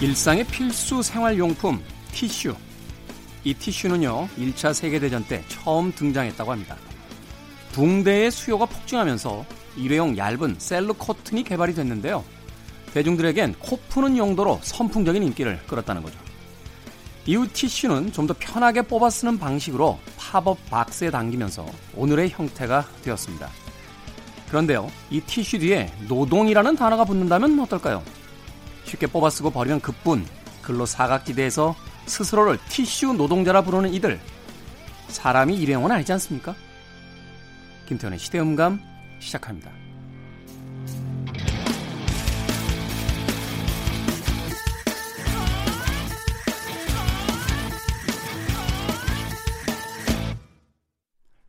일상의 필수 생활용품 티슈. 이 티슈는요, 1차 세계대전 때 처음 등장했다고 합니다. 붕대의 수요가 폭증하면서 일회용 얇은 cellucotton이 개발이 됐는데요. 대중들에겐 코 푸는 용도로 선풍적인 인기를 끌었다는 거죠. 이후 티슈는 좀 더 편하게 뽑아 쓰는 방식으로 팝업 박스에 담기면서 오늘의 형태가 되었습니다. 그런데요, 이 티슈 뒤에 노동이라는 단어가 붙는다면 어떨까요? 쉽게 뽑아 쓰고 버리면 그뿐 근로 사각지대에서 스스로를 티슈 노동자라 부르는 이들 사람이 일회용은 아니지 않습니까? 김태현의 시대음감 시작합니다.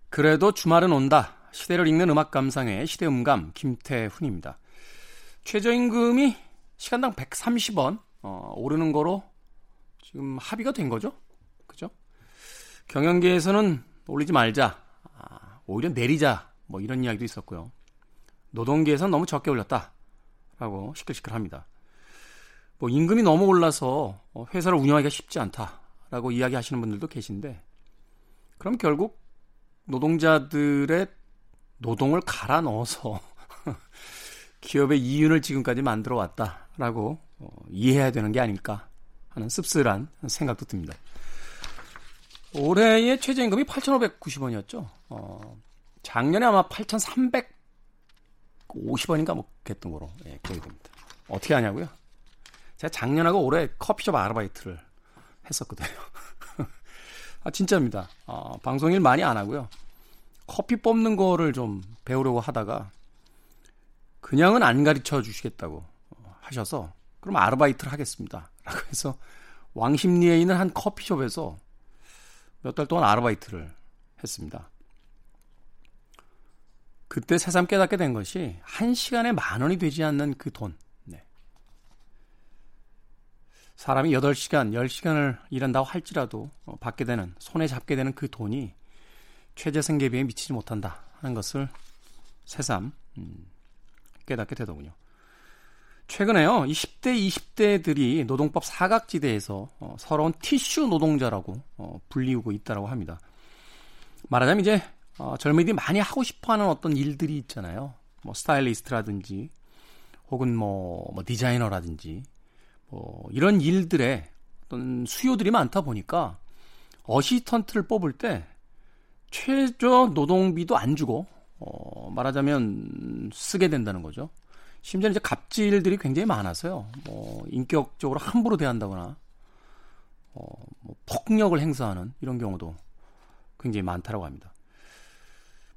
그래도 주말은 온다. 시대를 읽는 음악 감상의 시대음감 김태훈입니다. 최저임금이 시간당 130원 어, 오르는 거로 지금 합의가 된 거죠? 그죠? 경영계에서는 올리지 말자, 아, 오히려 내리자 뭐 이런 이야기도 있었고요. 노동계에서는 너무 적게 올렸다 라고 시끌시끌합니다. 뭐 임금이 너무 올라서 어, 회사를 운영하기가 쉽지 않다라고 이야기하시는 분들도 계신데 그럼 결국 노동자들의 노동을 갈아 넣어서 기업의 이윤을 지금까지 만들어 왔다라고 어, 이해해야 되는 게 아닐까 하는 씁쓸한 생각도 듭니다. 올해의 최저임금이 8,590원이었죠. 어, 작년에 아마 8,350원인가 뭐 그랬던 거로 예, 기억이 됩니다. 어떻게 하냐고요? 제가 작년하고 올해 커피숍 아르바이트를 했었거든요. 아, 진짜입니다. 어, 방송일 많이 안 하고요. 커피 뽑는 거를 좀 배우려고 하다가 그냥은 안 가르쳐 주시겠다고 하셔서 그럼 아르바이트를 하겠습니다. 라고 해서 왕십리에 있는 한 커피숍에서 몇 달 동안 아르바이트를 했습니다. 그때 새삼 깨닫게 된 것이 한 시간에 만 원이 되지 않는 그 돈. 네. 사람이 8시간, 10시간을 일한다고 할지라도 어, 받게 되는, 손에 잡게 되는 그 돈이 최저 생계비에 미치지 못한다 하는 것을 새삼 음, 깨닫게 되더군요. 최근에요, 이 10대, 20대들이 노동법 사각지대에서 어, 서러운 티슈 노동자라고 어, 불리우고 있다고 합니다. 말하자면 이제 어, 젊은이들이 많이 하고 싶어하는 어떤 일들이 있잖아요. 뭐 스타일리스트라든지 혹은 뭐, 뭐 디자이너라든지 뭐 이런 일들에 어떤 수요들이 많다 보니까 어시스턴트를 뽑을 때 최저 노동비도 안 주고 어, 말하자면 쓰게 된다는 거죠. 심지어 이제 갑질들이 굉장히 많아서요. 뭐 인격적으로 함부로 대한다거나 어, 뭐 폭력을 행사하는 이런 경우도 굉장히 많다라고 합니다.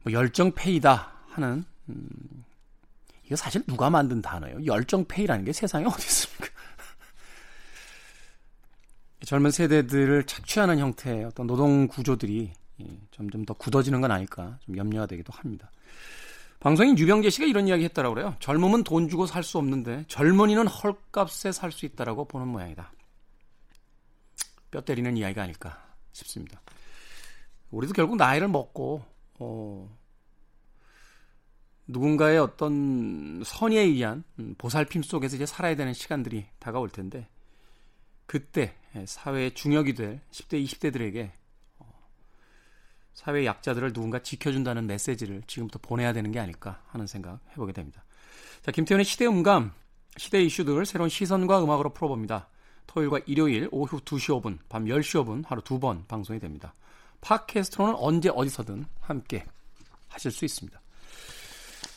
뭐 열정페이다 하는 음, 이거 사실 누가 만든 단어예요? 열정페이라는 게 세상에 어디 있습니까? 젊은 세대들을 착취하는 형태의 어떤 노동 구조들이 점점 더 굳어지는 건 아닐까 좀 염려가 되기도 합니다. 방송인 유병재 씨가 이런 이야기 했다라고 그래요. 젊음은 돈 주고 살 수 없는데 젊은이는 헐값에 살 수 있다라고 보는 모양이다. 뼈 때리는 이야기가 아닐까 싶습니다. 우리도 결국 나이를 먹고 어, 누군가의 어떤 선의에 의한 보살핌 속에서 이제 살아야 되는 시간들이 다가올 텐데 그때 사회의 중역이 될 10대, 20대들에게 사회 약자들을 누군가 지켜준다는 메시지를 지금부터 보내야 되는 게 아닐까 하는 생각 해보게 됩니다. 자, 김태현의 시대 음감, 시대 이슈들을 새로운 시선과 음악으로 풀어봅니다. 토요일과 일요일 오후 2시 5분, 밤 10시 5분 하루 두 번 방송이 됩니다. 팟캐스트로는 언제 어디서든 함께 하실 수 있습니다.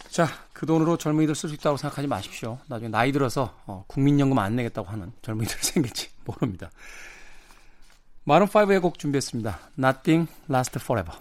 자, 그 돈으로 젊은이들 쓸 수 있다고 생각하지 마십시오. 나중에 나이 들어서 어, 국민연금 안 내겠다고 하는 젊은이들 생길지 모릅니다. 마룬 5의 곡 준비했습니다. Nothing Lasts Forever.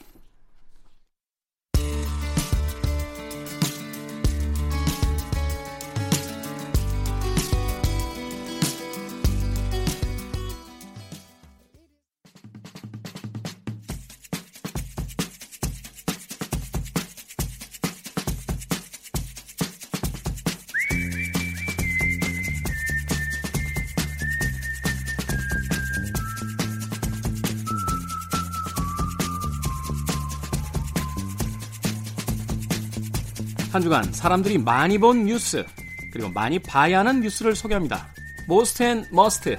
한 주간 사람들이 많이 본 뉴스 그리고 많이 봐야 하는 뉴스를 소개합니다. Most and Must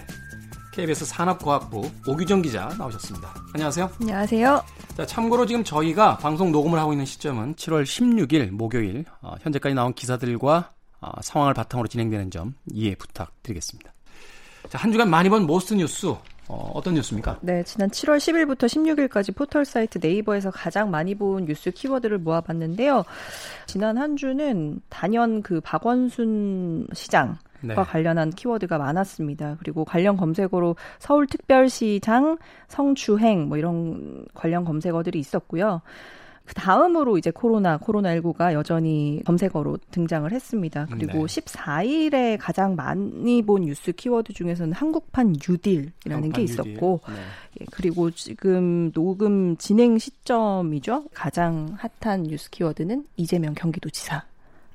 KBS 산업과학부 오규정 기자 나오셨습니다. 안녕하세요. 안녕하세요. 자, 참고로 지금 저희가 방송 녹음을 하고 있는 시점은 7월 16일 목요일 어, 현재까지 나온 기사들과 어, 상황을 바탕으로 진행되는 점 이해 부탁드리겠습니다. 자, 한 주간 많이 본 most 뉴스 어, 어떤 뉴스입니까? 네, 지난 7월 10일부터 16일까지 포털 사이트 네이버에서 가장 많이 본 뉴스 키워드를 모아봤는데요. 지난 한 주는 단연 그 박원순 시장 네. 관련한 키워드가 많았습니다. 그리고 관련 검색어로 서울특별시장, 성추행 뭐 이런 관련 검색어들이 있었고요. 그 다음으로 이제 코로나, 코로나19가 여전히 검색어로 등장을 했습니다. 그리고 네. 14일에 가장 많이 본 뉴스 키워드 중에서는 한국판 뉴딜이라는 게 있었고, 네. 예, 그리고 지금 녹음 진행 시점이죠. 가장 핫한 뉴스 키워드는 이재명 경기도지사.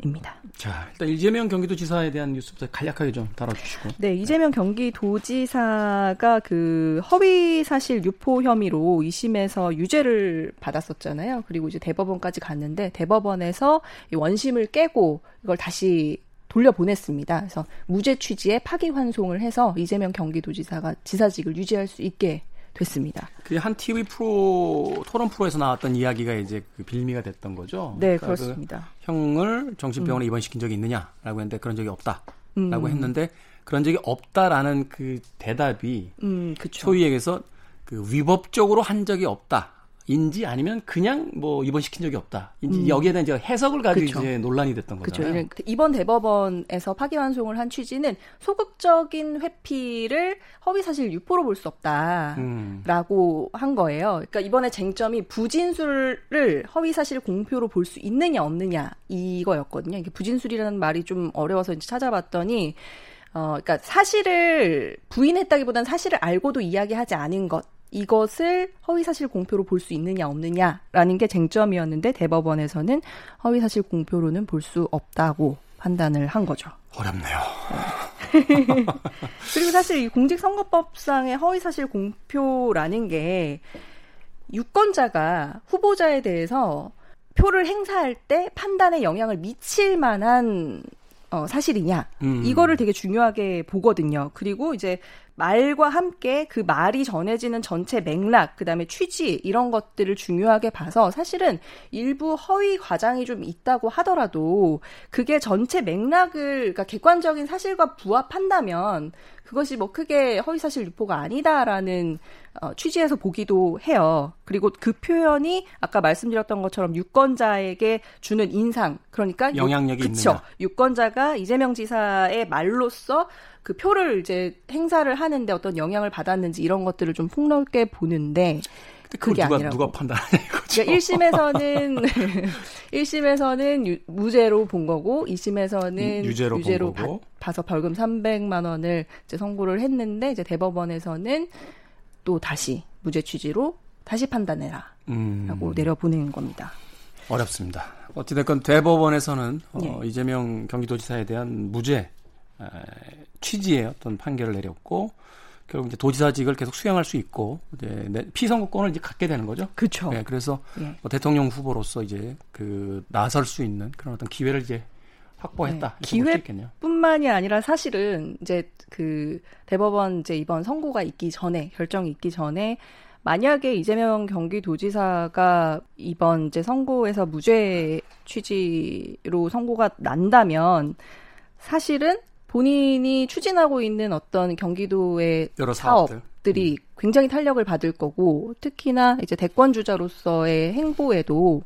입니다. 자, 일단 이재명 경기도지사에 대한 뉴스부터 간략하게 좀 다뤄주시고. 네, 이재명 경기도지사가 그 허위 사실 유포 혐의로 2심에서 유죄를 받았었잖아요. 그리고 이제 대법원까지 갔는데 대법원에서 원심을 깨고 이걸 다시 돌려보냈습니다. 그래서 무죄 취지의 파기환송을 해서 이재명 경기도지사가 지사직을 유지할 수 있게 됐습니다. 그 한 TV 프로 토론 프로에서 나왔던 이야기가 이제 그 빌미가 됐던 거죠. 네, 그러니까 그 그렇습니다. 그 형을 정신병원에 음. 입원시킨 적이 있느냐라고 했는데 그런 적이 없다라고 음. 했는데 그런 적이 없다라는 그 대답이 음, 소위 얘기해서 그 위법적으로 한 적이 없다. 인지 아니면 그냥 뭐 입원시킨 적이 없다. 인지 음. 여기에 대한 이제 해석을 가지고 그쵸. 이제 논란이 됐던 거잖아요. 그렇죠. 이번 대법원에서 파기환송을 한 취지는 소극적인 회피를 허위사실 유포로 볼 수 없다라고 음. 한 거예요. 그러니까 이번에 쟁점이 부진술을 허위사실 공표로 볼 수 있느냐 없느냐 이거였거든요. 이게 부진술이라는 말이 좀 어려워서 이제 찾아봤더니 어, 그러니까 사실을 부인했다기보다는 사실을 알고도 이야기하지 않은 것. 이것을 허위사실 공표로 볼 수 있느냐 없느냐라는 게 쟁점이었는데 대법원에서는 허위사실 공표로는 볼 수 없다고 판단을 한 거죠. 어렵네요. 그리고 사실 이 공직선거법상의 허위사실 공표라는 게 유권자가 후보자에 대해서 표를 행사할 때 판단에 영향을 미칠 만한 어, 사실이냐 음. 이거를 되게 중요하게 보거든요. 그리고 이제 말과 함께 그 말이 전해지는 전체 맥락, 그 다음에 취지, 이런 것들을 중요하게 봐서 사실은 일부 허위 과장이 좀 있다고 하더라도 그게 전체 맥락을, 그러니까 객관적인 사실과 부합한다면 그것이 뭐 크게 허위사실 유포가 아니다라는 어, 취지에서 보기도 해요. 그리고 그 표현이 아까 말씀드렸던 것처럼 유권자에게 주는 인상, 그러니까 영향력이 있느냐. 유권자가 이재명 지사의 말로써 그 표를 이제 행사를 하는데 어떤 영향을 받았는지 이런 것들을 좀 폭넓게 보는데 그게 누가, 아니라고. 누가 판단하냐 이거죠. 그러니까 1심에서는 1심에서는 유, 무죄로 본 거고 2심에서는 유죄로, 유죄로 봐, 봐서 벌금 300만 원을 이제 선고를 했는데 이제 대법원에서는 또 다시 무죄 취지로 다시 판단해라. 음. 라고 내려보낸 겁니다. 어렵습니다. 어찌됐건 대법원에서는 어, 예. 이재명 경기도지사에 대한 무죄 취지의 어떤 판결을 내렸고 결국 이제 도지사직을 계속 수행할 수 있고 이제 피선거권을 이제 갖게 되는 거죠. 그렇죠. 네, 그래서 예. 뭐 대통령 후보로서 이제 그 나설 수 있는 그런 어떤 기회를 이제 확보했다. 네, 기회뿐만이 아니라 사실은 이제 그 대법원 이제 이번 선고가 있기 전에 결정이 있기 전에 만약에 이재명 경기도지사가 이번 이제 선고에서 무죄 취지로 선고가 난다면 사실은 본인이 추진하고 있는 어떤 경기도의 여러 사업들이 음. 굉장히 탄력을 받을 거고 특히나 이제 대권 주자로서의 행보에도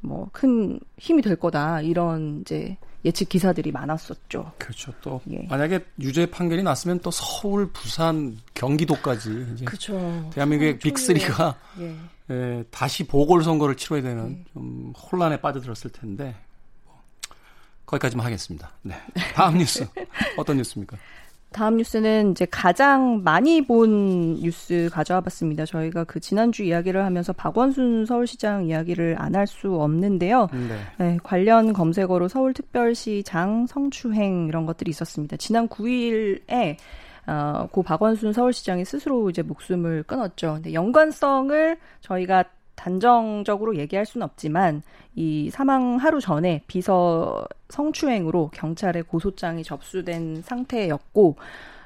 뭐 큰 힘이 될 거다 이런 이제 예측 기사들이 많았었죠. 그렇죠. 또 예. 만약에 유죄 판결이 났으면 또 서울, 부산, 경기도까지 이제 그렇죠. 대한민국의 빅3가 예. 예, 다시 보궐 선거를 치러야 되는 예. 좀 혼란에 빠져들었을 텐데 거기까지만 하겠습니다. 네. 다음 뉴스 어떤 뉴스입니까? 다음 뉴스는 이제 가장 많이 본 뉴스 가져와 봤습니다. 저희가 그 지난주 이야기를 하면서 박원순 서울시장 이야기를 안 할 수 없는데요. 네. 네, 관련 검색어로 서울특별시장 성추행 이런 것들이 있었습니다. 지난 9일에 어, 고 박원순 서울시장이 스스로 이제 목숨을 끊었죠. 근데 연관성을 저희가 단정적으로 얘기할 수는 없지만 이 사망 하루 전에 비서 성추행으로 경찰에 고소장이 접수된 상태였고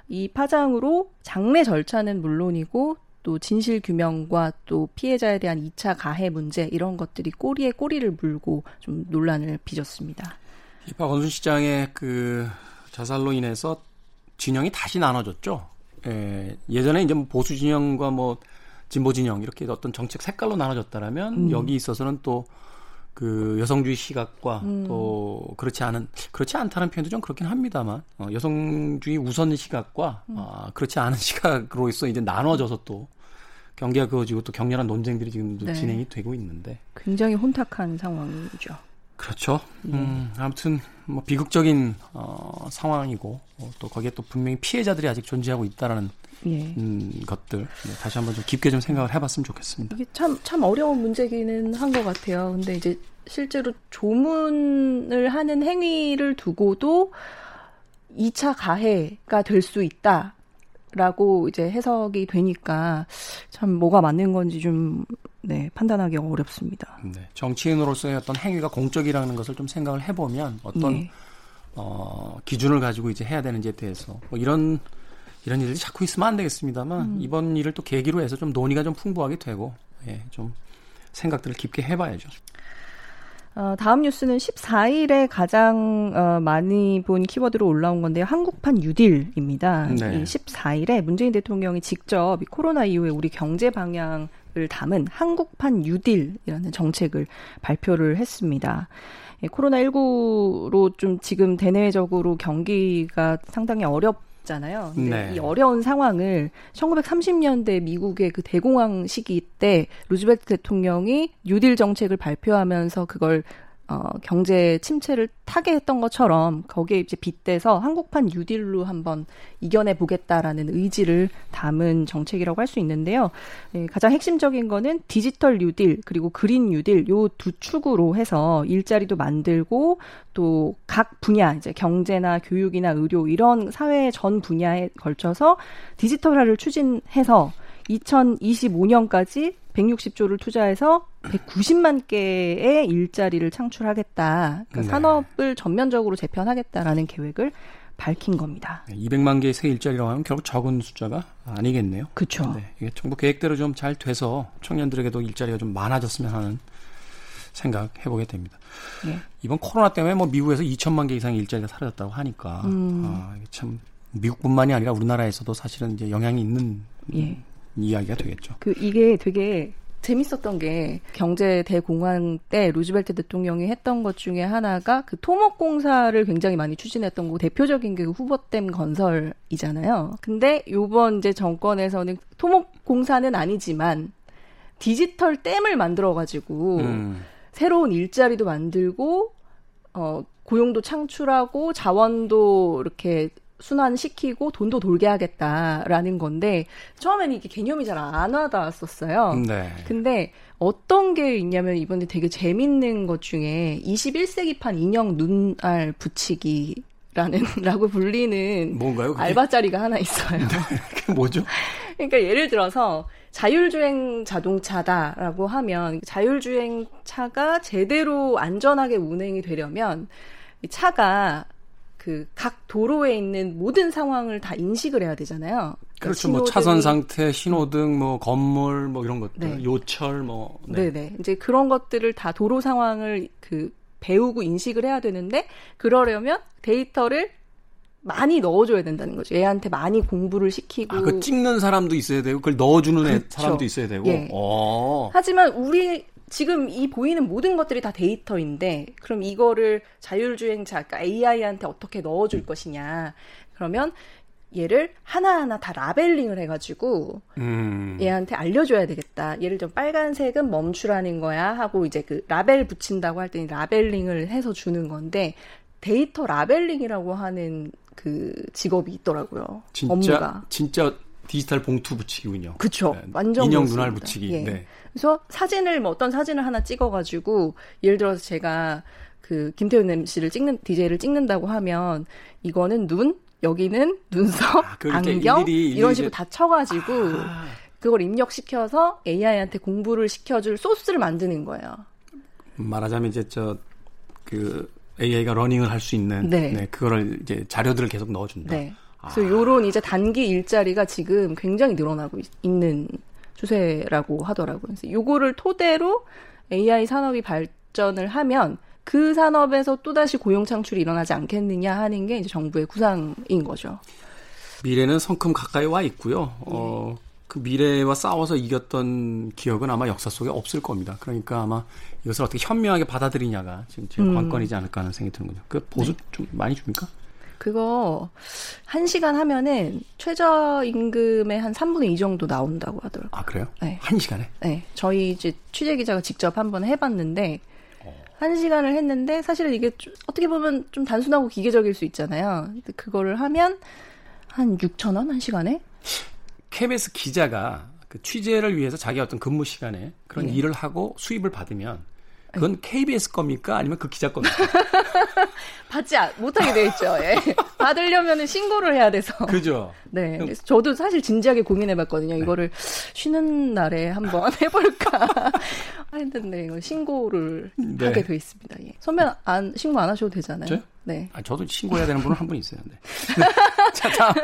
이 파장으로 장례 절차는 물론이고 또 진실 규명과 또 피해자에 대한 2차 가해 문제 이런 것들이 꼬리에 꼬리를 물고 좀 논란을 빚었습니다. 이 박원순 시장의 그 자살로 인해서 진영이 다시 나눠졌죠. 예, 예전에 이제 뭐 보수 진영과 뭐 진보 진영 이렇게 어떤 정책 색깔로 나눠졌다라면 음. 여기 있어서는 또 그 여성주의 시각과 음. 또 그렇지 않은 그렇지 않다는 표현도 좀 그렇긴 합니다만 어, 여성주의 우선 시각과 음. 어, 그렇지 않은 시각으로서 이제 나눠져서 또 경계가 그어지고 또 격렬한 논쟁들이 지금 네. 진행이 되고 있는데 굉장히 혼탁한 상황이죠. 그렇죠. 네. 음, 아무튼 뭐 비극적인 어, 상황이고 어, 또 거기에 또 분명히 피해자들이 아직 존재하고 있다라는 예. 음, 것들 네, 다시 한번 좀 깊게 좀 생각을 해봤으면 좋겠습니다. 이게 참 참 어려운 문제기는 한 것 같아요. 근데 이제 실제로 조문을 하는 행위를 두고도 2차 가해가 될 수 있다. 라고 이제 해석이 되니까 참 뭐가 맞는 건지 좀 네, 판단하기 어렵습니다. 네, 정치인으로서의 어떤 행위가 공적이라는 것을 좀 생각을 해보면 어떤 네. 어, 기준을 가지고 이제 해야 되는지에 대해서 뭐 이런 이런 일들이 자꾸 있으면 안 되겠습니다만 음. 이번 일을 또 계기로 해서 좀 논의가 좀 풍부하게 되고 예, 좀 생각들을 깊게 해봐야죠. 어, 다음 뉴스는 14일에 가장 어, 많이 본 키워드로 올라온 건데요. 한국판 뉴딜입니다. 네. 이 14일에 문재인 대통령이 직접 코로나 이후에 우리 경제 방향을 담은 한국판 뉴딜이라는 정책을 발표를 했습니다. 예, 코로나19로 좀 지금 대내적으로 경기가 상당히 어렵 잖아요. 근데 네. 이 어려운 상황을 1930년대 미국의 그 대공황 시기 때 루즈벨트 대통령이 뉴딜 정책을 발표하면서 그걸 어, 경제 침체를 타게 했던 것처럼 거기에 이제 빗대서 한국판 뉴딜로 한번 이겨내 보겠다라는 의지를 담은 정책이라고 할 수 있는데요. 예, 가장 핵심적인 거는 디지털 뉴딜 그리고 그린 뉴딜 요 두 축으로 해서 일자리도 만들고 또 각 분야 이제 경제나 교육이나 의료 이런 사회 전 분야에 걸쳐서 디지털화를 추진해서 2025년까지 160조를 투자해서 190만 개의 일자리를 창출하겠다. 그러니까 네. 산업을 전면적으로 재편하겠다라는 계획을 밝힌 겁니다. 200만 개의 새 일자리라고 하면 결국 적은 숫자가 아니겠네요. 그렇죠. 네, 이게 정부 계획대로 좀 잘 돼서 청년들에게도 일자리가 좀 많아졌으면 하는 생각 해보게 됩니다. 네. 이번 코로나 때문에 뭐 미국에서 2천만 개 이상의 일자리가 사라졌다고 하니까 음. 아, 참 미국뿐만이 아니라 우리나라에서도 사실은 이제 영향이 있는 예. 이야기가 되겠죠. 그 이게 되게 재밌었던 게 경제 대공황 때 루즈벨트 대통령이 했던 것 중에 하나가 그 토목 공사를 굉장히 많이 추진했던 거 대표적인 게그 후보댐 건설이잖아요. 근데 요번 이제 정권에서는 토목 공사는 아니지만 디지털 댐을 만들어 가지고 음. 새로운 일자리도 만들고 어 고용도 창출하고 자원도 이렇게 순환시키고 돈도 돌게 하겠다라는 건데 처음에는 이게 개념이 잘 안 와닿았었어요. 네. 근데 어떤 게 있냐면 이번에 되게 재밌는 것 중에 21세기판 인형 눈알 붙이기 라는 라고 불리는 뭔가요? 그게? 알바자리가 하나 있어요. 네, 그게 뭐죠? 그러니까 예를 들어서 자율주행 자동차다라고 하면 자율주행 차가 제대로 안전하게 운행이 되려면 차가 그 각 도로에 있는 모든 상황을 다 인식을 해야 되잖아요. 그러니까 그렇죠. 뭐 차선 상태, 신호등, 뭐 건물, 뭐 이런 것들, 네. 요철, 뭐. 네. 네 이제 그런 것들을 다 도로 상황을 그 배우고 인식을 해야 되는데 그러려면 데이터를 많이 넣어줘야 된다는 거죠. 얘한테 많이 공부를 시키고. 아, 그 찍는 사람도 있어야 되고, 그걸 넣어주는 그렇죠. 사람도 있어야 되고. 예. 어. 하지만 우리 지금 이 보이는 모든 것들이 다 데이터인데 그럼 이거를 자율주행차 그러니까 AI한테 어떻게 넣어줄 것이냐 그러면 얘를 하나하나 다 라벨링을 해가지고 음. 얘한테 알려줘야 되겠다. 예를 들어 빨간색은 멈추라는 거야 하고 이제 그 라벨 붙인다고 할 때는 라벨링을 해서 주는 건데 데이터 labeling이라고 하는 그 직업이 있더라고요. 진짜 업무가. 진짜 디지털 봉투 붙이기군요. 그렇죠. 네. 완전 인형 눈알 붙이기. 예. 네. 그래서 사진을 뭐 어떤 사진을 하나 찍어가지고 예를 들어서 제가 그 김태훈 MC를 찍는 DJ를 찍는다고 하면 이거는 눈 여기는 눈썹 아, 안경 일일이, 이런 식으로 다 쳐가지고 아. 그걸 입력시켜서 AI한테 공부를 시켜줄 소스를 만드는 거예요. 말하자면 이제 저 그 AI가 learning을 할 수 있는 네. 네 그거를 이제 자료들을 계속 넣어준다. 네. 그래서 아. 요런 이제 단기 일자리가 지금 굉장히 늘어나고 있는 추세라고 하더라고요. 그래서 요거를 토대로 AI 산업이 발전을 하면 그 산업에서 또다시 고용 창출이 일어나지 않겠느냐 하는 게 이제 정부의 구상인 거죠. 미래는 성큼 가까이 와 있고요. 어, 네. 그 미래와 싸워서 이겼던 기억은 아마 역사 속에 없을 겁니다. 그러니까 아마 이것을 어떻게 현명하게 받아들이냐가 지금 제 음. 관건이지 않을까 하는 생각이 드는군요. 그 보수 네. 좀 많이 줍니까? 그거 한 시간 하면은 최저임금의 한 3분의 2 정도 나온다고 하더라고요. 아 그래요? 네. 한 시간에? 네. 저희 이제 취재 기자가 직접 한번 해 봤는데 어. 한 시간을 했는데 사실은 이게 어떻게 보면 좀 단순하고 기계적일 수 있잖아요. 근데 그거를 하면 한 6천 원 한 시간에? KBS 기자가 그 취재를 위해서 자기 어떤 근무 시간에 그런 네. 일을 하고 수입을 받으면 그건 KBS 겁니까? 아니면 그 기자 겁니까? 받지 못하게 돼 있죠. 예. 받으려면 신고를 해야 돼서. 그죠. 네. 그래서 저도 사실 진지하게 고민해봤거든요. 네. 이거를 쉬는 날에 한번 해볼까 했는데 이거 신고를 네. 하게 돼 있습니다. 예. 선배 안 신고 안 하셔도 되잖아요. 저요? 네. 아, 저도 신고해야 되는 분은 한 분 있어요. 네. 자, 다음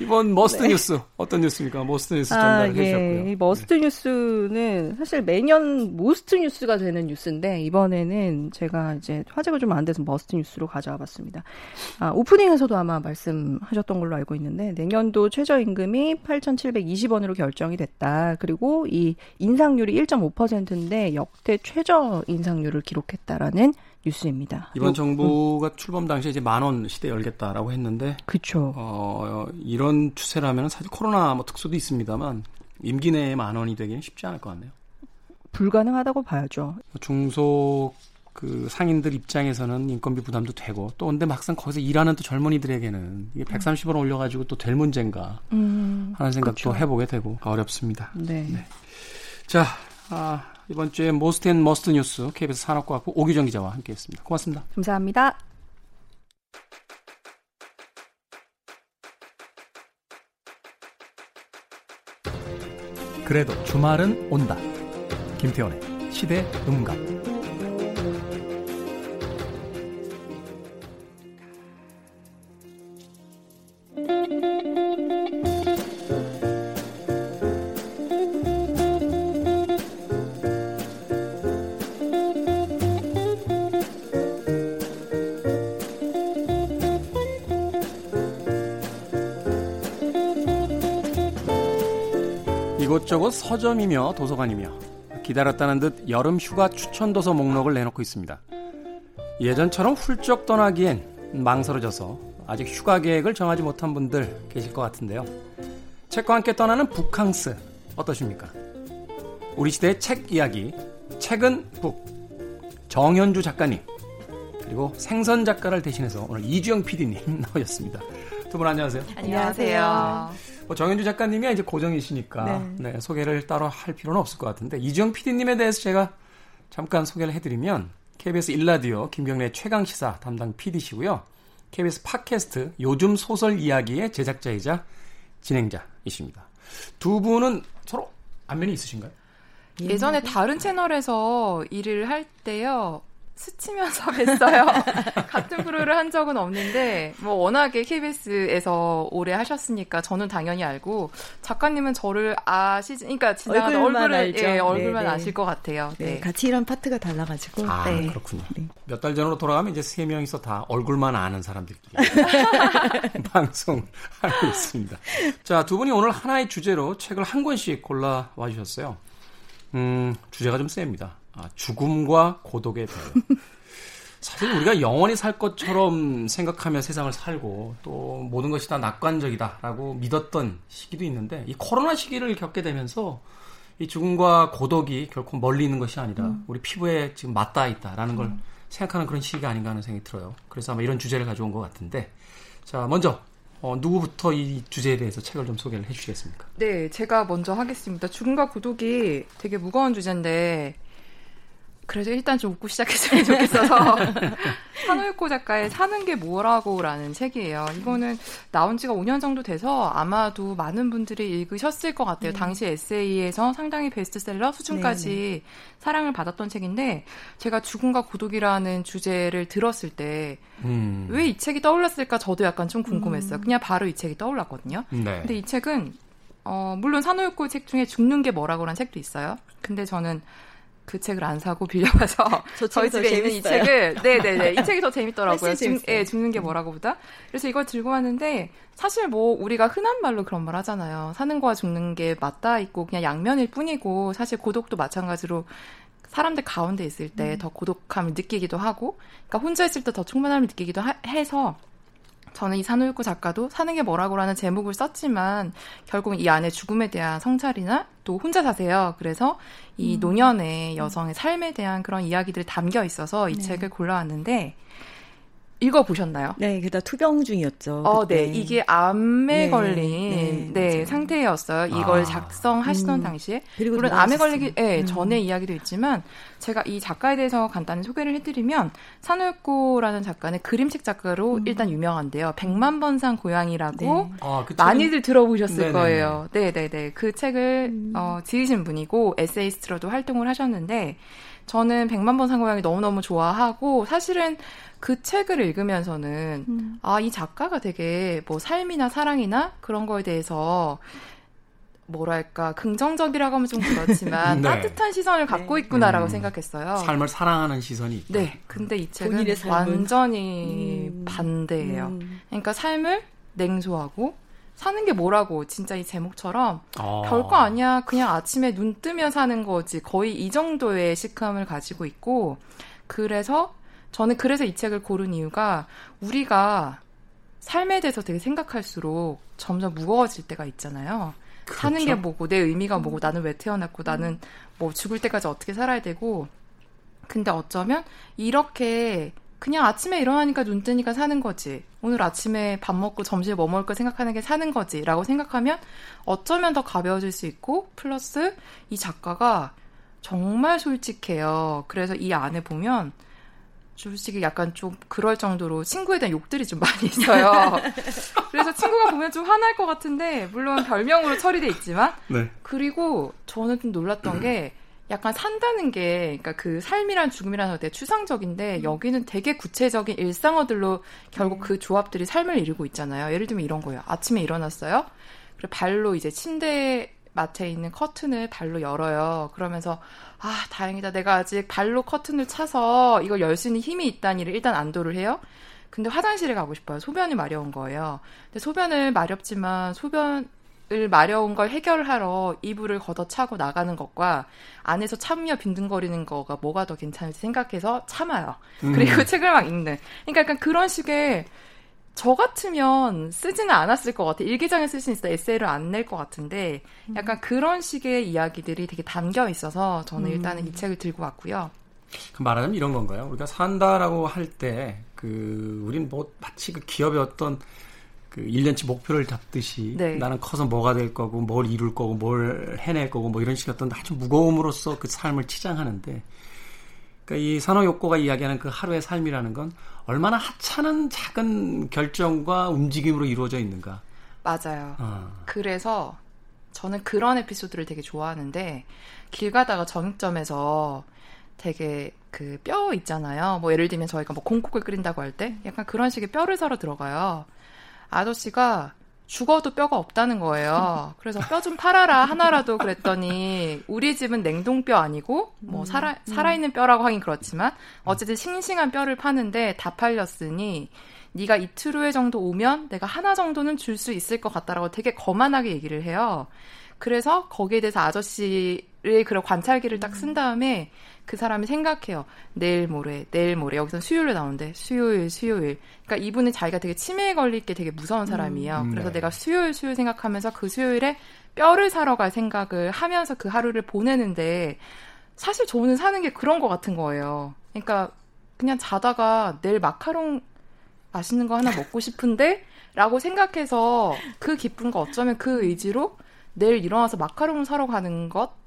이번 must 네. 뉴스 어떤 뉴스입니까? must 뉴스 전달해 아, 예. 주셨고요. 이 must 네. 뉴스는 사실 매년 most 뉴스가 되는 뉴스인데 이번에는 제가 이제 화제가 좀 안 돼서 must 뉴스로 가져와 봤습니다. 아, 오프닝에서도 아마 말씀하셨던 걸로 알고 있는데 내년도 최저임금이 8,720원으로 결정이 됐다. 그리고 이 인상률이 1.5%인데 역대 최저 인상률을 기록했다라는 뉴스입니다. 이번 정부가 음. 출범 당시에 이제 만 원 시대 열겠다라고 했는데, 그렇죠. 어, 이런 추세라면 사실 코로나 뭐 특수도 있습니다만 임기 내에 만 원이 되기는 쉽지 않을 것 같네요. 불가능하다고 봐야죠. 중소 그 상인들 입장에서는 인건비 부담도 되고 또 근데 막상 거기서 일하는 또 젊은이들에게는 이게 130원 올려가지고 또 될 문제인가 음, 하는 생각도 그렇죠. 해보게 되고 어렵습니다. 네. 네. 자, 아, 이번 주에 Most and Must 뉴스 KBS 산업과학부 오규정 기자와 함께했습니다. 고맙습니다. 감사합니다. 그래도 주말은 온다. 김태원의 시대 음감. 이곳저곳 서점이며 도서관이며 기다렸다는 듯 여름 휴가 추천 도서 목록을 내놓고 있습니다. 예전처럼 훌쩍 떠나기엔 망설여져서 아직 휴가 계획을 정하지 못한 분들 계실 것 같은데요. 책과 함께 떠나는 북캉스 어떠십니까? 우리 시대의 책 이야기 책은 북 정현주 작가님 그리고 생선 작가를 대신해서 오늘 이주영 PD님 나오셨습니다. 두 분 안녕하세요. 안녕하세요. 뭐 정현주 작가님이 이제 고정이시니까 네. 네, 소개를 따로 할 필요는 없을 것 같은데 이주영 PD님에 대해서 제가 잠깐 소개를 해드리면 KBS 일라디오 김경래 최강 시사 담당 PD시고요. KBS 팟캐스트 요즘 소설 이야기의 제작자이자 진행자이십니다. 두 분은 서로 안면이 있으신가요? 예전에 다른 채널에서 일을 할 때요. 스치면서 뵀어요. 같은 프로를 한 적은 없는데 뭐 워낙에 KBS에서 오래 하셨으니까 저는 당연히 알고 작가님은 저를 아시지 그러니까 지나가는 얼굴을 알죠. 예, 얼굴만 네네. 아실 것 같아요. 네. 네. 같이 일한 파트가 달라가지고. 아 네. 그렇군요. 네. 몇달 전으로 돌아가면 이제 세 명이서 다 얼굴만 아는 사람들끼리 방송하고 있습니다. 자두 분이 오늘 하나의 주제로 책을 한 권씩 골라 와 주셨어요. 음 주제가 좀 셉니다. 아, 죽음과 고독의 배우. 사실 우리가 영원히 살 것처럼 생각하며 세상을 살고 또 모든 것이 다 낙관적이다라고 믿었던 시기도 있는데 이 코로나 시기를 겪게 되면서 이 죽음과 고독이 결코 멀리 있는 것이 아니라 음. 우리 피부에 지금 맞닿아 있다라는 걸 음. 생각하는 그런 시기가 아닌가 하는 생각이 들어요. 그래서 아마 이런 주제를 가져온 것 같은데 자 먼저 어, 누구부터 이 주제에 대해서 책을 좀 소개를 해주시겠습니까? 네, 제가 먼저 하겠습니다. 죽음과 고독이 되게 무거운 주제인데 그래도 일단 좀 웃고 시작했으면 좋겠어서 한우유코 작가의 사는 게 뭐라고라는 책이에요. 이거는 나온 지가 5년 정도 돼서 아마도 많은 분들이 읽으셨을 것 같아요. 네. 당시 에세이에서 상당히 베스트셀러 수준까지 네, 네. 사랑을 받았던 책인데 제가 죽음과 고독이라는 주제를 들었을 때 왜이 음. 책이 떠올랐을까 저도 약간 좀 궁금했어요. 음. 그냥 바로 이 책이 떠올랐거든요. 네. 근데 이 책은 어, 물론 산호유코 책 중에 죽는 게 뭐라고라는 책도 있어요. 근데 저는 그 책을 안 사고 빌려가서 저희 집에 있는 이 책을 네네네 이 책이 더 재밌더라고요. 죽, 예, 죽는 게 뭐라고보다. 그래서 이걸 들고 왔는데 사실 뭐 우리가 흔한 말로 그런 말 하잖아요. 사는 거와 죽는 게 맞닿아 있고 그냥 양면일 뿐이고 사실 고독도 마찬가지로 사람들 가운데 있을 때더 음. 고독함을 느끼기도 하고, 그러니까 혼자 있을 때 더 충만함을 느끼기도 하, 해서 저는 이 산울구 작가도 사는 게 뭐라고라는 제목을 썼지만 결국 이 안에 죽음에 대한 성찰이나 또 혼자 사세요. 그래서 이 음. 노년의 여성의 삶에 대한 그런 이야기들이 담겨 있어서 이 네. 책을 골라왔는데 읽어 보셨나요? 네, 게다 투병 중이었죠. 어, 네. 이게 암에 네, 걸린 네, 네 상태였어요. 이걸 아. 작성하시던 음. 당시에 그리고 물론 암에 걸리기 네, 음. 전에 이야기도 있지만 제가 이 작가에 대해서 간단히 소개를 해드리면 산울고라는 작가는 그림책 작가로 음. 일단 유명한데요. 백만 번산 고양이라고 네. 아, 그 많이들 들어보셨을 네네네. 거예요. 네, 네, 네. 그 책을 음. 어, 지으신 분이고 에세이스트로도 활동을 하셨는데 저는 백만 번산 고양이 너무너무 좋아하고 사실은 그 책을 읽으면서는 음. 아, 이 작가가 되게 뭐 삶이나 사랑이나 그런 거에 대해서 뭐랄까 긍정적이라고 하면 좀 그렇지만 네. 따뜻한 시선을 갖고 네. 있구나라고 음, 생각했어요. 삶을 사랑하는 시선이 있다. 네, 근데 이 책은 완전히 음, 반대예요. 음. 그러니까 삶을 냉소하고 사는 게 뭐라고 진짜 이 제목처럼 아. 별거 아니야. 그냥 아침에 눈 뜨면 사는 거지. 거의 이 정도의 시크함을 가지고 있고 그래서 저는 그래서 이 책을 고른 이유가 우리가 삶에 대해서 되게 생각할수록 점점 무거워질 때가 있잖아요. 그렇죠? 사는 게 뭐고 내 의미가 뭐고 나는 왜 태어났고 나는 뭐 죽을 때까지 어떻게 살아야 되고 근데 어쩌면 이렇게 그냥 아침에 일어나니까 눈 뜨니까 사는 거지. 오늘 아침에 밥 먹고 점심에 뭐 먹을 까 생각하는 게 사는 거지. 라고 생각하면 어쩌면 더 가벼워질 수 있고, 플러스 이 작가가 정말 솔직해요. 그래서 이 안에 보면 솔직히 약간 좀 그럴 정도로 친구에 대한 욕들이 좀 많이 있어요. 그래서 친구가 보면 좀 화날 것 같은데 물론 별명으로 처리돼 있지만 네. 그리고 저는 좀 놀랐던 게 약간 산다는 게 그러니까 그 삶이란 죽음이라는 게 되게 추상적인데 여기는 되게 구체적인 일상어들로 결국 그 조합들이 삶을 이루고 있잖아요. 예를 들면 이런 거예요. 아침에 일어났어요. 그리고 발로 이제 침대 마트에 있는 커튼을 발로 열어요. 그러면서 아 다행이다. 내가 아직 발로 커튼을 차서 이걸 열 수 있는 힘이 있다니를 일단 안도를 해요. 근데 화장실에 가고 싶어요. 소변이 마려운 거예요. 근데 소변을 마렵지만 소변 을 마려운 걸 해결하러 이불을 걷어차고 나가는 것과 안에서 참으며 빈둥거리는 거가 뭐가 더 괜찮을지 생각해서 참아요. 음. 그리고 책을 막 읽는. 그러니까 약간 그런 식의 저 같으면 쓰지는 않았을 것 같아. 일기장에 쓸 수 있어 에세이를 안 낼 것 같은데 약간 그런 식의 이야기들이 되게 담겨 있어서 저는 일단은 음. 이 책을 들고 왔고요. 그 말하자면 이런 건가요? 우리가 산다라고 할 때 그 우린 뭐 마치 그 기업의 어떤 그 1년치 목표를 잡듯이 네. 나는 커서 뭐가 될 거고 뭘 이룰 거고 뭘 해낼 거고 뭐 이런 식의 어떤 아주 무거움으로써 그 삶을 치장하는데 그러니까 이 산호욕고가 이야기하는 그 하루의 삶이라는 건 얼마나 하찮은 작은 결정과 움직임으로 이루어져 있는가. 맞아요. 어. 그래서 저는 그런 에피소드를 되게 좋아하는데 길 가다가 정육점에서 되게 그 뼈 있잖아요. 뭐 예를 들면 저희가 뭐 공국을 끓인다고 할 때 약간 그런 식의 뼈를 사러 들어가요. 아저씨가 죽어도 뼈가 없다는 거예요. 그래서 뼈 좀 팔아라 하나라도 그랬더니 우리 집은 냉동뼈 아니고 뭐 음, 살아 음. 살아있는 뼈라고 하긴 그렇지만 어쨌든 싱싱한 뼈를 파는데 다 팔렸으니 네가 이틀 후에 정도 오면 내가 하나 정도는 줄 수 있을 것 같다라고 되게 거만하게 얘기를 해요. 그래서 거기에 대해서 아저씨의 그런 관찰기를 딱 쓴 다음에 그 사람이 생각해요. 내일 모레, 내일 모레. 여기서 수요일로 나오는데 수요일, 수요일. 그러니까 이분은 자기가 되게 치매에 걸릴 게 되게 무서운 음, 사람이에요. 음, 그래서 네. 내가 수요일, 수요일 생각하면서 그 수요일에 뼈를 사러 갈 생각을 하면서 그 하루를 보내는데 사실 저는 사는 게 그런 것 같은 거예요. 그러니까 그냥 자다가 내일 마카롱 맛있는 거 하나 먹고 싶은데 라고 생각해서 그 기쁨과 어쩌면 그 의지로 내일 일어나서 마카롱을 사러 가는 것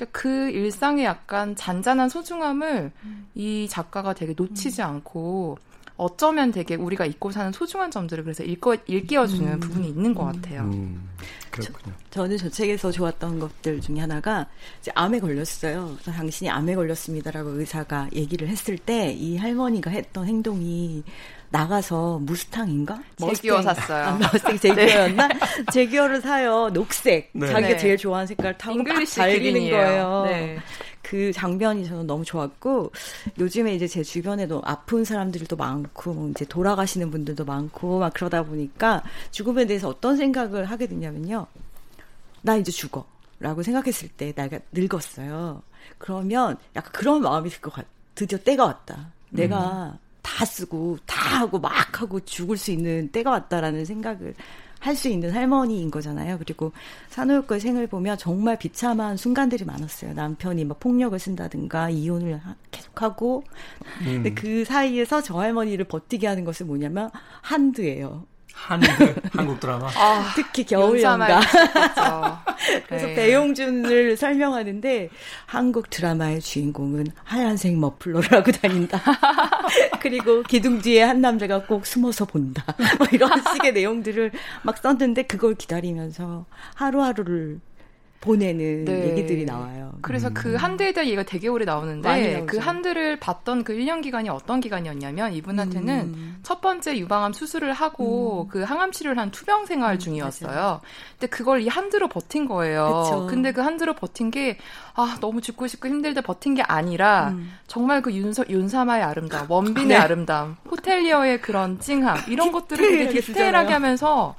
그러니까 그 일상의 약간 잔잔한 소중함을 이 작가가 되게 놓치지 않고 어쩌면 되게 우리가 잊고 사는 소중한 점들을 그래서 일거, 일깨워주는 음. 부분이 있는 것 같아요. 음, 그렇군요. 저 는 저 책에서 좋았던 것들 중에 하나가 이제 암에 걸렸어요. 당신이 암에 걸렸습니다라고 의사가 얘기를 했을 때 이 할머니가 했던 행동이 나가서 무스탕인가? 제기어. 샀어요. 아, 머스탱 제기어였나? 제기어를 사요. 녹색. 네. 자기가 네. 제일 좋아하는 색깔 타고 막 달리는. 거예요. 네. 그 장면이 저는 너무 좋았고 요즘에 이제 제 주변에도 아픈 사람들도 많고 뭐 이제 돌아가시는 분들도 많고 막 그러다 보니까 죽음에 대해서 어떤 생각을 하게 됐냐면요. 나 이제 죽어라고 생각했을 때 내가 늙었어요. 그러면 약간 그런 마음이 들 것 같. 드디어 때가 왔다. 내가 다 쓰고 다 하고 막 하고 죽을 수 있는 때가 왔다라는 생각을 할 수 있는 할머니인 거잖아요. 그리고 산호효과의 생을 보면 정말 비참한 순간들이 많았어요. 남편이 막 폭력을 쓴다든가 이혼을 하- 계속하고 음. 근데 그 사이에서 저 할머니를 버티게 하는 것은 뭐냐면 한드예요. 한드 한국 드라마. 아, 특히 겨울 연가. 그래서 네. 배용준을 설명하는데 한국 드라마의 주인공은 하얀색 머플러를 하고 다닌다. 그리고 기둥 뒤에 한 남자가 꼭 숨어서 본다. 뭐 이런 식의 내용들을 막 썼는데 그걸 기다리면서 하루하루를 보내는 네. 얘기들이 나와요. 그래서 그 한드에 대한 얘기가 되게 오래 나오는데. 그 한드를 봤던 그 1년 기간이 어떤 기간이었냐면 이분한테는 음. 첫 번째 유방암 수술을 하고 그 항암 치료를 한 투병 생활 음, 중이었어요. 근데 그걸 이 한드로 버틴 거예요. 그쵸. 근데 그 한드로 버틴 게 아, 너무 죽고 싶고 힘들다 버틴 게 아니라 음. 정말 그 윤서, 윤사마의 아름다움, 원빈의 네. 아름다움, 호텔리어의 그런 찡함 이런 것들을 되게 디테일하게. 하면서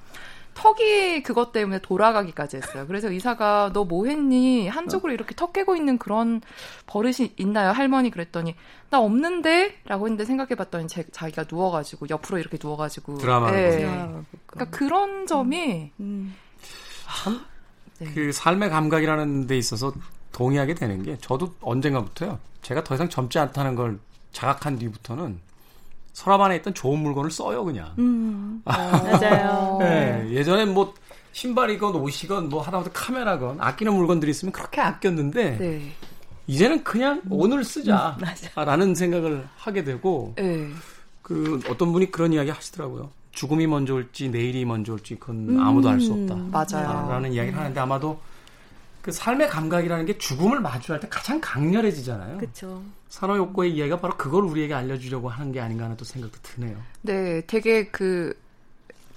턱이 그것 때문에 돌아가기까지 했어요. 그래서 의사가 너 뭐 했니? 한쪽으로 이렇게 턱 깨고 있는 그런 버릇이 있나요? 할머니 그랬더니 나 없는데? 라고 했는데 생각해 봤더니 제- 자기가 누워가지고 옆으로 이렇게 누워가지고 드라마를 네. 보세요. 그러니까 그런 점이 음. 네. 그 삶의 감각이라는 데 있어서 동의하게 되는 게 저도 언젠가부터요. 제가 더 이상 젊지 않다는 걸 자각한 뒤부터는 서랍 안에 있던 좋은 물건을 써요 그냥. 음. 맞아요. 네, 예전엔 뭐 신발이건 옷이건 뭐 하다못해 카메라건 아끼는 물건들이 있으면 그렇게 아꼈는데 네. 이제는 그냥 오늘 쓰자 맞아. 라는 생각을 하게 되고 네. 그 어떤 분이 그런 이야기 하시더라고요. 죽음이 먼저 올지 내일이 먼저 올지 그건 아무도 알수 없다. 맞아요. 라는 이야기를 하는데 아마도 그 삶의 감각이라는 게 죽음을 마주할 때 가장 강렬해지잖아요. 그렇죠. 산호 욕구의 이야기가 바로 그걸 우리에게 알려주려고 하는 게 아닌가 하는 또 생각도 드네요. 네, 되게 그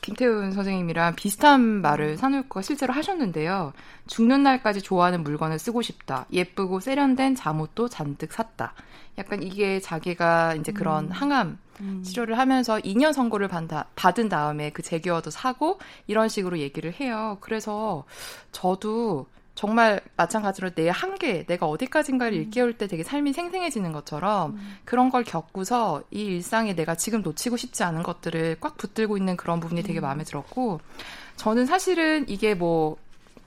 김태훈 선생님이랑 비슷한 말을 산울과 실제로 하셨는데요. 죽는 날까지 좋아하는 물건을 쓰고 싶다. 예쁘고 세련된 잠옷도 잔뜩 샀다. 약간 이게 자기가 이제 그런 항암 치료를 하면서 2년 선고를 받다, 받은 다음에 그 제규어도 사고 이런 식으로 얘기를 해요. 그래서 저도 정말 마찬가지로 내 한계, 내가 어디까지인가를 일깨울 때 되게 삶이 생생해지는 것처럼 그런 걸 겪고서 이 일상에 내가 지금 놓치고 싶지 않은 것들을 꽉 붙들고 있는 그런 부분이 되게 마음에 들었고 저는 사실은 이게 뭐,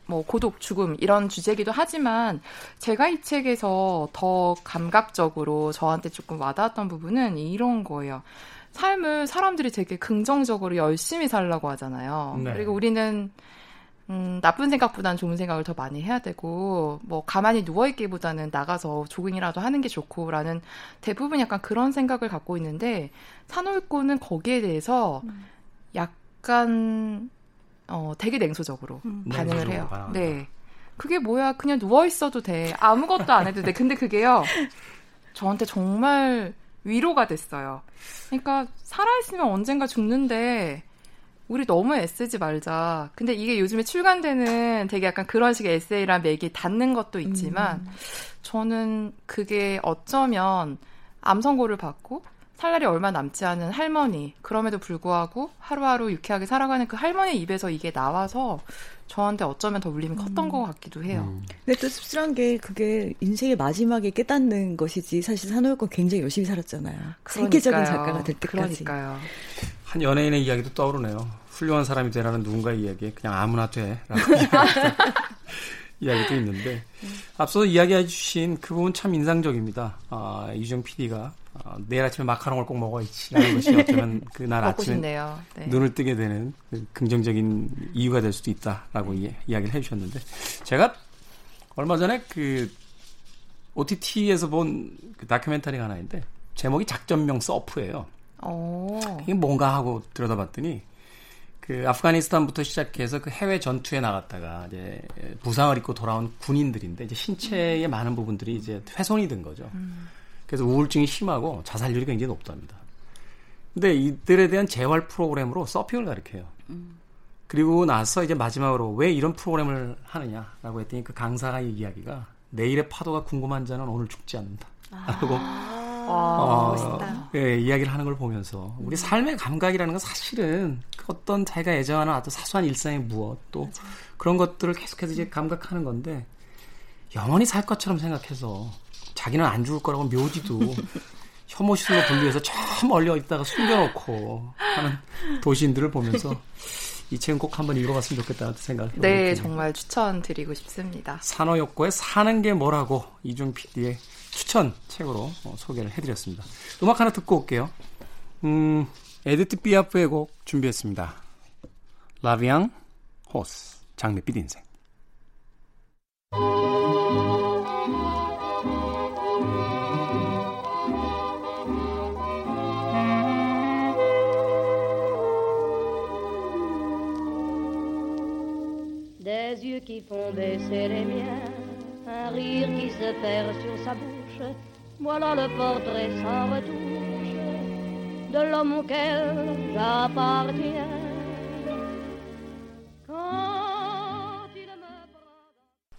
뭐 고독, 죽음 이런 주제기도 하지만 제가 이 책에서 더 감각적으로 저한테 조금 와닿았던 부분은 이런 거예요. 삶을 사람들이 되게 긍정적으로 열심히 살라고 하잖아요. 네. 그리고 우리는 음, 나쁜 생각보다는 좋은 생각을 더 많이 해야 되고, 뭐, 가만히 누워있기보다는 나가서 조깅이라도 하는 게 좋고라는 대부분 약간 그런 생각을 갖고 있는데, 산울고는 거기에 대해서 약간, 어, 되게 냉소적으로 음. 반응을 해요. 네. 그게 뭐야, 그냥 누워있어도 돼. 아무것도 안 해도 돼. 근데 그게요, 저한테 정말 위로가 됐어요. 그러니까, 살아있으면 언젠가 죽는데, 우리 너무 애쓰지 말자. 근데 이게 요즘에 출간되는 되게 약간 그런 식의 에세이랑 맥이 닿는 것도 있지만 저는 그게 어쩌면 암 선고를 받고 살 날이 얼마 남지 않은 할머니 그럼에도 불구하고 하루하루 유쾌하게 살아가는 그 할머니 입에서 이게 나와서 저한테 어쩌면 더 울림이 컸던 것 같기도 해요. 음. 근데 또 씁쓸한 게 그게 인생의 마지막에 깨닫는 것이지 사실 산호효과 굉장히 열심히 살았잖아요. 세계적인 그러니까요. 작가가 될 때까지. 그러니까요. 한 연예인의 이야기도 떠오르네요. 훌륭한 사람이 되라는 누군가의 이야기에 그냥 아무나 돼. 라고 이야기도- 있는데, 앞서 이야기해 주신 그 부분 참 인상적입니다. 아, 이정 PD가 내일 아침에 마카롱을 꼭 먹어야지라는 것이 어쩌면 그날 아침에. 네. 눈을 뜨게 되는 그 긍정적인 이유가 될 수도 있다라고 이, 이야기를 해주셨는데, 제가 얼마 전에 그 OTT에서 본 그 다큐멘터리가 하나 있는데 제목이 작전명 서프예요. 오. 이게 뭔가 하고 들여다봤더니 그 아프가니스탄부터 시작해서 그 해외 전투에 나갔다가 이제 부상을 입고 돌아온 군인들인데 이제 신체의 많은 부분들이 이제 훼손이 된 거죠. 그래서 우울증이 심하고 자살률이 굉장히 높답니다. 근데 이들에 대한 재활 프로그램으로 서핑을 가르쳐요. 그리고 나서 이제 마지막으로 왜 이런 프로그램을 하느냐라고 했더니 그 강사가 이 이야기가 내일의 파도가 궁금한 자는 오늘 죽지 않는다. 라고 와, 어, 예, 이야기를 하는 걸 보면서 우리 삶의 감각이라는 건 사실은 그 어떤 자기가 애정하는 아주 사소한 일상의 무엇 또 그런 것들을 계속해서 이제 감각하는 건데 영원히 살 것처럼 생각해서 자기는 안 죽을 거라고 묘지도 혐오시설로 분류해서 저 멀리 있다가 숨겨놓고 하는 도시인들을 보면서 이 책은 꼭 한번 읽어봤으면 좋겠다는 생각을 네. 정말 추천드리고 싶습니다. 사노 요코의 사는 게 뭐라고 이준 PD의 추천 책으로 어, 소개를 해드렸습니다. 음악 하나 듣고 올게요. 음, 에디트 피아프의 곡 준비했습니다. La Vie en rose 장밋빛 인생. Des yeux qui font baisser les miens, un rire qui se perd sur sa bouche. Voilà le portrait sans retouche de l'homme auquel j'appartiens.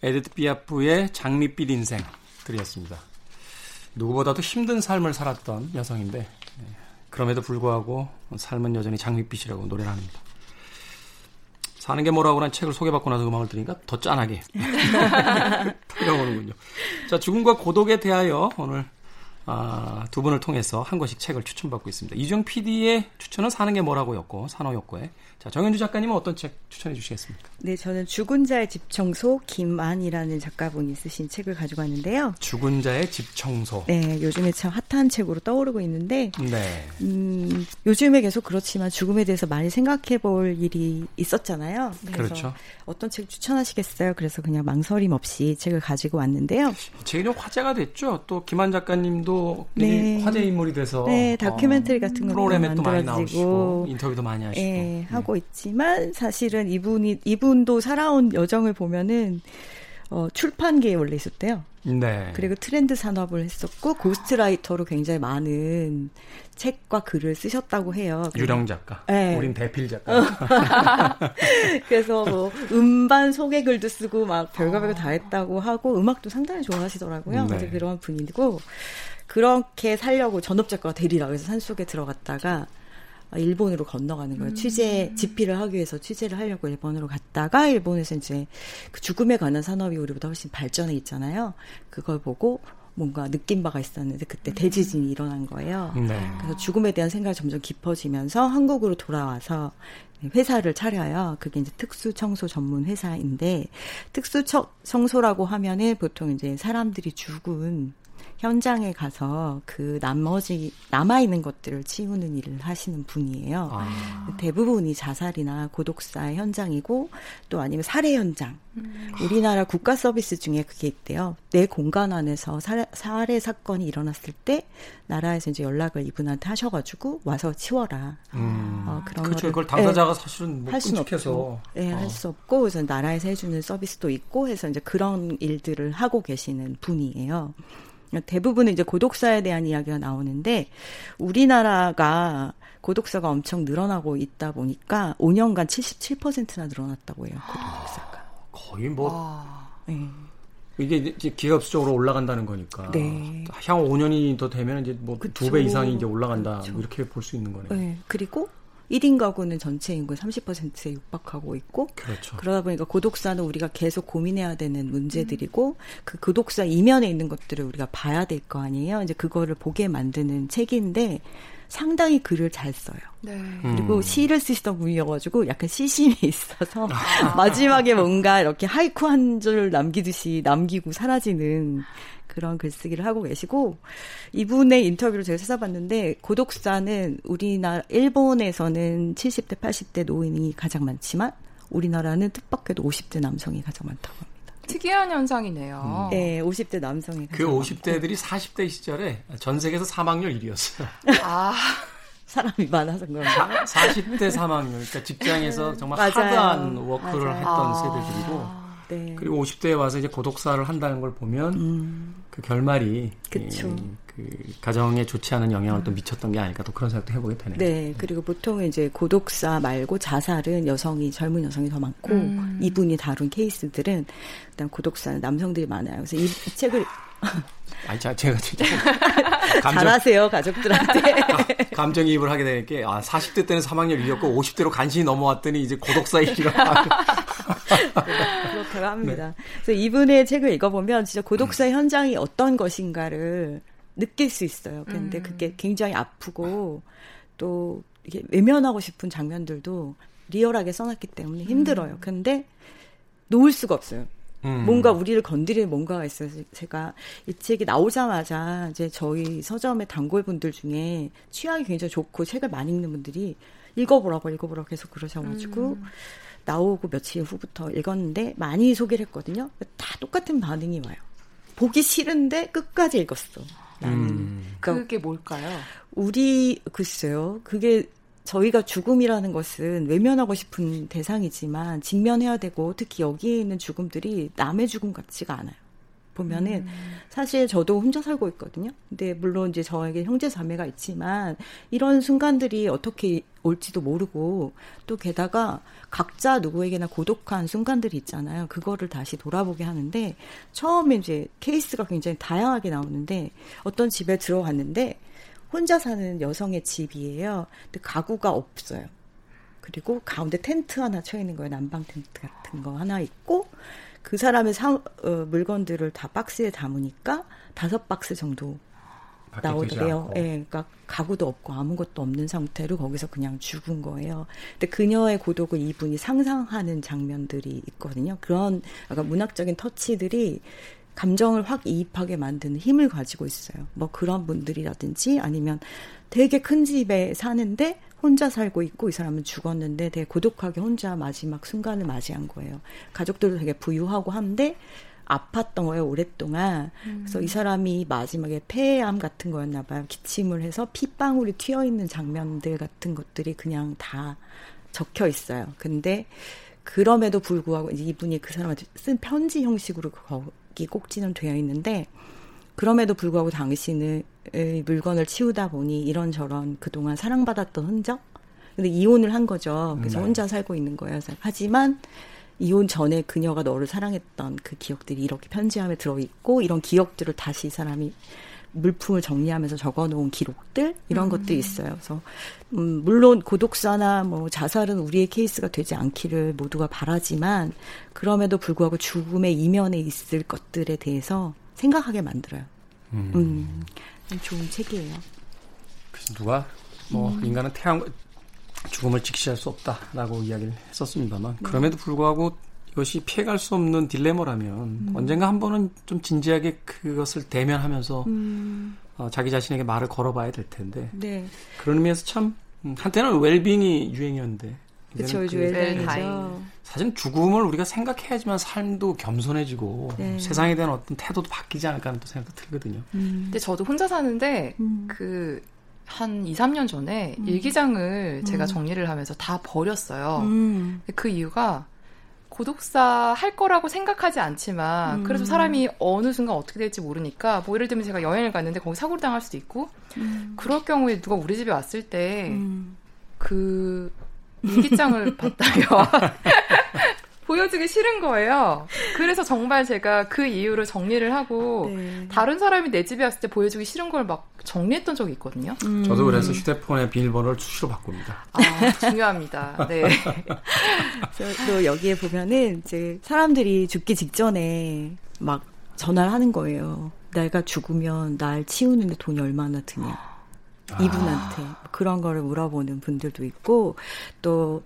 에디트 피아프의 장밋빛 인생 들이었습니다. 누구보다도 힘든 삶을 살았던 여성인데 예, 그럼에도 불구하고 삶은 여전히 장밋빛이라고 노래를 합니다. 사는 게 뭐라고라는 책을 소개받고 나서 음악을 들으니까 더 짠하게 다가오는군요. 자, 죽음과 고독에 대하여 오늘 아, 두 분을 통해서 한 권씩 책을 추천받고 있습니다. 이정 PD의 추천은 사는 게 뭐라고였고 산호였고에 자 정현주 작가님은 어떤 책 추천해 주시겠습니까? 네, 저는 죽은 자의 집 청소 김안이라는 작가분이 쓰신 책을 가지고 왔는데요. 죽은 자의 집 청소. 네, 요즘에 참 핫한 책으로 떠오르고 있는데, 네. 음, 요즘에 계속 그렇지만 죽음에 대해서 많이 생각해 볼 일이 있었잖아요. 그래서 그렇죠. 어떤 책 추천하시겠어요? 그래서 그냥 망설임 없이 책을 가지고 왔는데요. 이 책이 좀 화제가 됐죠. 또 김한 작가님도 네. 화제 인물이 돼서 네, 다큐멘터리 같은 것도 프로그램에 또 많이 나오시고 인터뷰도 많이 하시고 예, 네. 하고 있지만 사실은 이분이 이분도 살아온 여정을 보면은 어, 출판계에 원래 있었대요. 네. 그리고 트렌드 산업을 했었고 고스트라이터로 굉장히 많은 책과 글을 쓰셨다고 해요. 유령 작가. 네. 우린 대필 작가. 그래서 뭐 음반 소개 글도 쓰고 막 별거 별거 다 했다고 하고 음악도 상당히 좋아하시더라고요. 네. 그런 분이고 그렇게 살려고 전업 작가가 되리라 그래서 산속에 들어갔다가 일본으로 건너가는 거예요. 취재 집필을 하기 위해서 취재를 하려고 일본으로 갔다가 일본에서 이제 그 죽음에 관한 산업이 우리보다 훨씬 발전해 있잖아요. 그걸 보고 뭔가 느낀 바가 있었는데 그때 대지진이 일어난 거예요. 네. 그래서 죽음에 대한 생각이 점점 깊어지면서 한국으로 돌아와서 회사를 차려요. 그게 이제 특수 청소 전문 회사인데 특수 청- 청소라고 하면은 보통 이제 사람들이 죽은 현장에 가서 그 나머지 남아 있는 것들을 치우는 일을 하시는 분이에요. 아, 대부분이 자살이나 고독사의 현장이고 또 아니면 살해 현장. 우리나라 국가 서비스 중에 그게 있대요. 내 공간 안에서 살해, 살해 사건이 일어났을 때 나라에서 이제 연락을 이분한테 하셔가지고 와서 치워라. 음. 어, 그런 그렇죠. 거를- 그걸 당사자가 사실은 뭐 할 수는 끔찍해서 없죠. 네, 어. 할수 없고 그래서 나라에서 해주는 서비스도 있고 해서 이제 그런 일들을 하고 계시는 분이에요. 대부분은 이제 고독사에 대한 이야기가 나오는데 우리나라가 고독사가 엄청 늘어나고 있다 보니까 5년간 77%나 늘어났다고 해요. 고독사가. 거의 뭐 와. 네. 이게 이제 기업수적으로 올라간다는 거니까. 네. 향후 5년이 더 되면 이제 뭐두 그쵸. 배 이상이 이제 올라간다. 그쵸. 뭐 이렇게 볼 수 있는 거네요. 네. 그리고 1인 가구는 전체 인구의 30%에 육박하고 있고 그렇죠. 그러다 보니까 고독사는 우리가 계속 고민해야 되는 문제들이고 그 고독사 이면에 있는 것들을 우리가 봐야 될 거 아니에요. 이제 그거를 보게 만드는 책인데 상당히 글을 잘 써요. 네. 그리고 음. 시를 쓰시던 분이어가지고 약간 시심이 있어서 마지막에 뭔가 이렇게 하이쿠 한 줄 남기듯이 남기고 사라지는 그런 글쓰기를 하고 계시고 이분의 인터뷰를 제가 찾아봤는데 고독사는 우리나라 일본에서는 70대 80대 노인이 가장 많지만 우리나라는 뜻밖에도 50대 남성이 가장 많다고 합니다. 특이한 현상이네요. 음. 네, 50대 남성이. 그 50대들이 40대 시절에 전 세계에서 사망률 1위였어요. 아. 사람이 많아서 그런가? 40대 사망률. 그러니까 직장에서 정말. hard한 work를 맞아요. 했던 아. 세대들이고. 네. 그리고 50대에 와서 이제 고독사를 한다는 걸 보면 음. 그 결말이 그쵸. 그 가정에 좋지 않은 영향을 또 미쳤던 게 아닐까 또 그런 생각도 해보게 되네요. 네, 그리고 보통 이제 고독사 말고 자살은 여성이 젊은 여성이 더 많고 음. 이분이 다룬 케이스들은 일단 고독사는 남성들이 많아요. 그래서 이, 이 책을 아니, 자, 제가 진짜. 감정, 잘하세요, 가족들한테. 감정이입을 하게 되는 게, 아, 40대 때는 사망률 1이었고, 50대로 간신히 넘어왔더니, 이제 고독사 얘기가. 그렇다고 합니다. 네. 그래서 이분의 책을 읽어보면, 진짜 고독사 현장이 어떤 것인가를 느낄 수 있어요. 근데 음. 그게 굉장히 아프고, 또, 이게 외면하고 싶은 장면들도 리얼하게 써놨기 때문에 힘들어요. 음. 근데, 놓을 수가 없어요. 음. 뭔가 우리를 건드릴 뭔가가 있어요. 제가 이 책이 나오자마자 이제 저희 서점의 단골분들 중에 취향이 굉장히 좋고 책을 많이 읽는 분들이 읽어보라고 읽어보라고 계속 그러셔가지고 음. 나오고 며칠 후부터 읽었는데 많이 소개를 했거든요. 다 똑같은 반응이 와요. 보기 싫은데 끝까지 읽었어. 나는. 음. 그러니까 그게 뭘까요? 우리 글쎄요. 그게 저희가 죽음이라는 것은 외면하고 싶은 대상이지만 직면해야 되고 특히 여기에 있는 죽음들이 남의 죽음 같지가 않아요. 보면은 음. 사실 저도 혼자 살고 있거든요. 근데 물론 이제 저에게 형제 자매가 있지만 이런 순간들이 어떻게 올지도 모르고 또 게다가 각자 누구에게나 고독한 순간들이 있잖아요. 그거를 다시 돌아보게 하는데 처음에 이제 케이스가 굉장히 다양하게 나오는데 어떤 집에 들어갔는데 혼자 사는 여성의 집이에요. 근데 가구가 없어요. 그리고 가운데 텐트 하나 쳐 있는 거예요. 난방 텐트 같은 거 하나 있고 그 사람의 사, 어, 물건들을 다 박스에 담으니까 다섯 박스 정도 나오더래요. 예, 네, 그러니까 가구도 없고 아무것도 없는 상태로 거기서 그냥 죽은 거예요. 근데 그녀의 고독을 이분이 상상하는 장면들이 있거든요. 그런 약간 문학적인 터치들이 감정을 확 이입하게 만드는 힘을 가지고 있어요. 뭐 그런 분들이라든지 아니면 되게 큰 집에 사는데 혼자 살고 있고 이 사람은 죽었는데 되게 고독하게 혼자 마지막 순간을 맞이한 거예요. 가족들도 되게 부유하고 한데 아팠던 거예요, 오랫동안. 음. 그래서 이 사람이 마지막에 폐암 같은 거였나 봐요. 기침을 해서 핏방울이 튀어 있는 장면들 같은 것들이 그냥 다 적혀 있어요. 근데 그럼에도 불구하고 이분이 그 사람한테 쓴 편지 형식으로 여기 꼭지는 되어 있는데 그럼에도 불구하고 당신의 물건을 치우다 보니 이런저런 그동안 사랑받았던 흔적? 근데 이혼을 한 거죠. 그래서 네. 혼자 살고 있는 거예요. 하지만 이혼 전에 그녀가 너를 사랑했던 그 기억들이 이렇게 편지함에 들어있고 이런 기억들을 다시 이 사람이 물품을 정리하면서 적어놓은 기록들 이런 음. 것들이 있어요. 그래서 음, 물론 고독사나 뭐 자살은 우리의 케이스가 되지 않기를 모두가 바라지만 그럼에도 불구하고 죽음의 이면에 있을 것들에 대해서 생각하게 만들어요. 음, 음 좋은 책이에요. 그래서 누가 뭐 음. 인간은 태양 죽음을 직시할 수 없다라고 이야기를 했었습니다만 네. 그럼에도 불구하고 이것이 피해갈 수 없는 딜레마라면 음. 언젠가 한 번은 좀 진지하게 그것을 대면하면서 음. 어, 자기 자신에게 말을 걸어봐야 될 텐데 네. 그런 의미에서 참 음, 한때는 웰빙이 유행이었는데 그렇죠, 그, 웰빙이죠. 사실 죽음을 우리가 생각해야지만 삶도 겸손해지고 네. 세상에 대한 어떤 태도도 바뀌지 않을까 하는 또 생각도 들거든요. 음. 근데 저도 혼자 사는데 음. 그. 한 2, 3년 전에 음. 일기장을 제가 음. 정리를 하면서 다 버렸어요. 그 이유가 고독사 할 거라고 생각하지 않지만 음. 그래도 사람이 어느 순간 어떻게 될지 모르니까 뭐 예를 들면 제가 여행을 갔는데 거기 사고를 당할 수도 있고 음. 그럴 경우에 누가 우리 집에 왔을 때그 음. 그 일기장을 봤다면 보여주기 싫은 거예요. 그래서 정말 제가 그 이유로 정리를 하고 네. 다른 사람이 내 집에 왔을 때 보여주기 싫은 걸 막 정리했던 적이 있거든요. 음. 저도 그래서 휴대폰의 비밀번호를 수시로 바꿉니다. 아, 중요합니다. 네. 또 여기에 보면은 이제 사람들이 죽기 직전에 막 전화를 하는 거예요. 내가 죽으면 날 치우는데 돈이 얼마나 드냐. 아. 이분한테 아. 그런 거를 물어보는 분들도 있고 또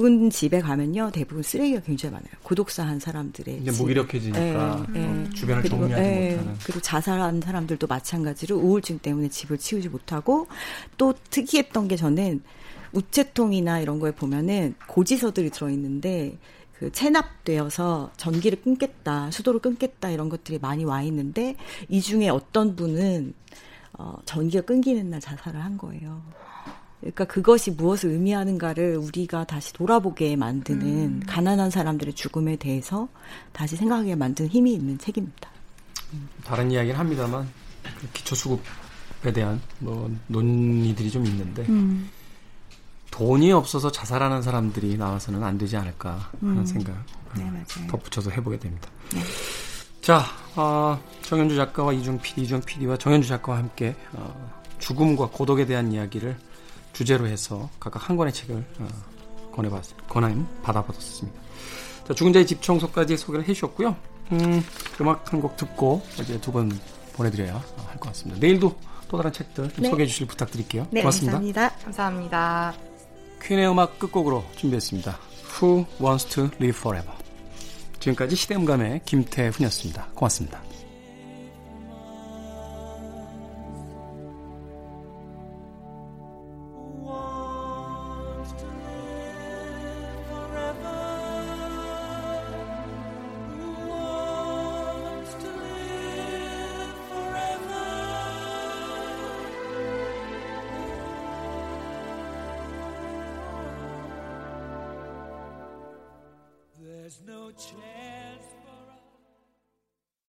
군 집에 가면요 대부분 쓰레기가 굉장히 많아요. 고독사한 사람들의 이제 무기력해지니까 네, 네. 주변을 그리고, 정리하지 네, 못하는. 그리고 자살한 사람들도 마찬가지로 우울증 때문에 집을 치우지 못하고 또 특이했던 게 저는 우체통이나 이런 거에 보면은 고지서들이 들어있는데 그 체납되어서 전기를 끊겠다, 수도를 끊겠다 이런 것들이 많이 와 있는데 이 중에 어떤 분은 어, 전기가 끊기는 날 자살을 한 거예요. 그러니까 그것이 무엇을 의미하는가를 우리가 다시 돌아보게 만드는 음. 가난한 사람들의 죽음에 대해서 다시 생각하게 만드는 힘이 있는 책입니다. 다른 이야기는 합니다만 그 기초수급에 대한 뭐 논의들이 좀 있는데 음. 돈이 없어서 자살하는 사람들이 나와서는 안 되지 않을까 하는 음. 생각 네, 덧붙여서 해보게 됩니다. 네. 자, 어, 정현주 작가와 이중 PD, 이중 PD와 정현주 작가와 함께 어, 죽음과 고독에 대한 이야기를 주제로 해서 각각 한 권의 책을 어, 권해봤, 권함 받아봤습니다. 자, 죽은 자의 집 청소까지 소개를 해주셨고요. 음, 음악 한 곡 듣고 이제 두번 보내드려야 할 것 같습니다. 내일도 또 다른 책들 좀 네. 소개해 주실 부탁드릴게요. 네, 고맙습니다. 감사합니다. 감사합니다. 퀸의 음악 끝곡으로 준비했습니다. Who Wants to Live Forever. 지금까지 시대음감의 김태훈이었습니다. 고맙습니다.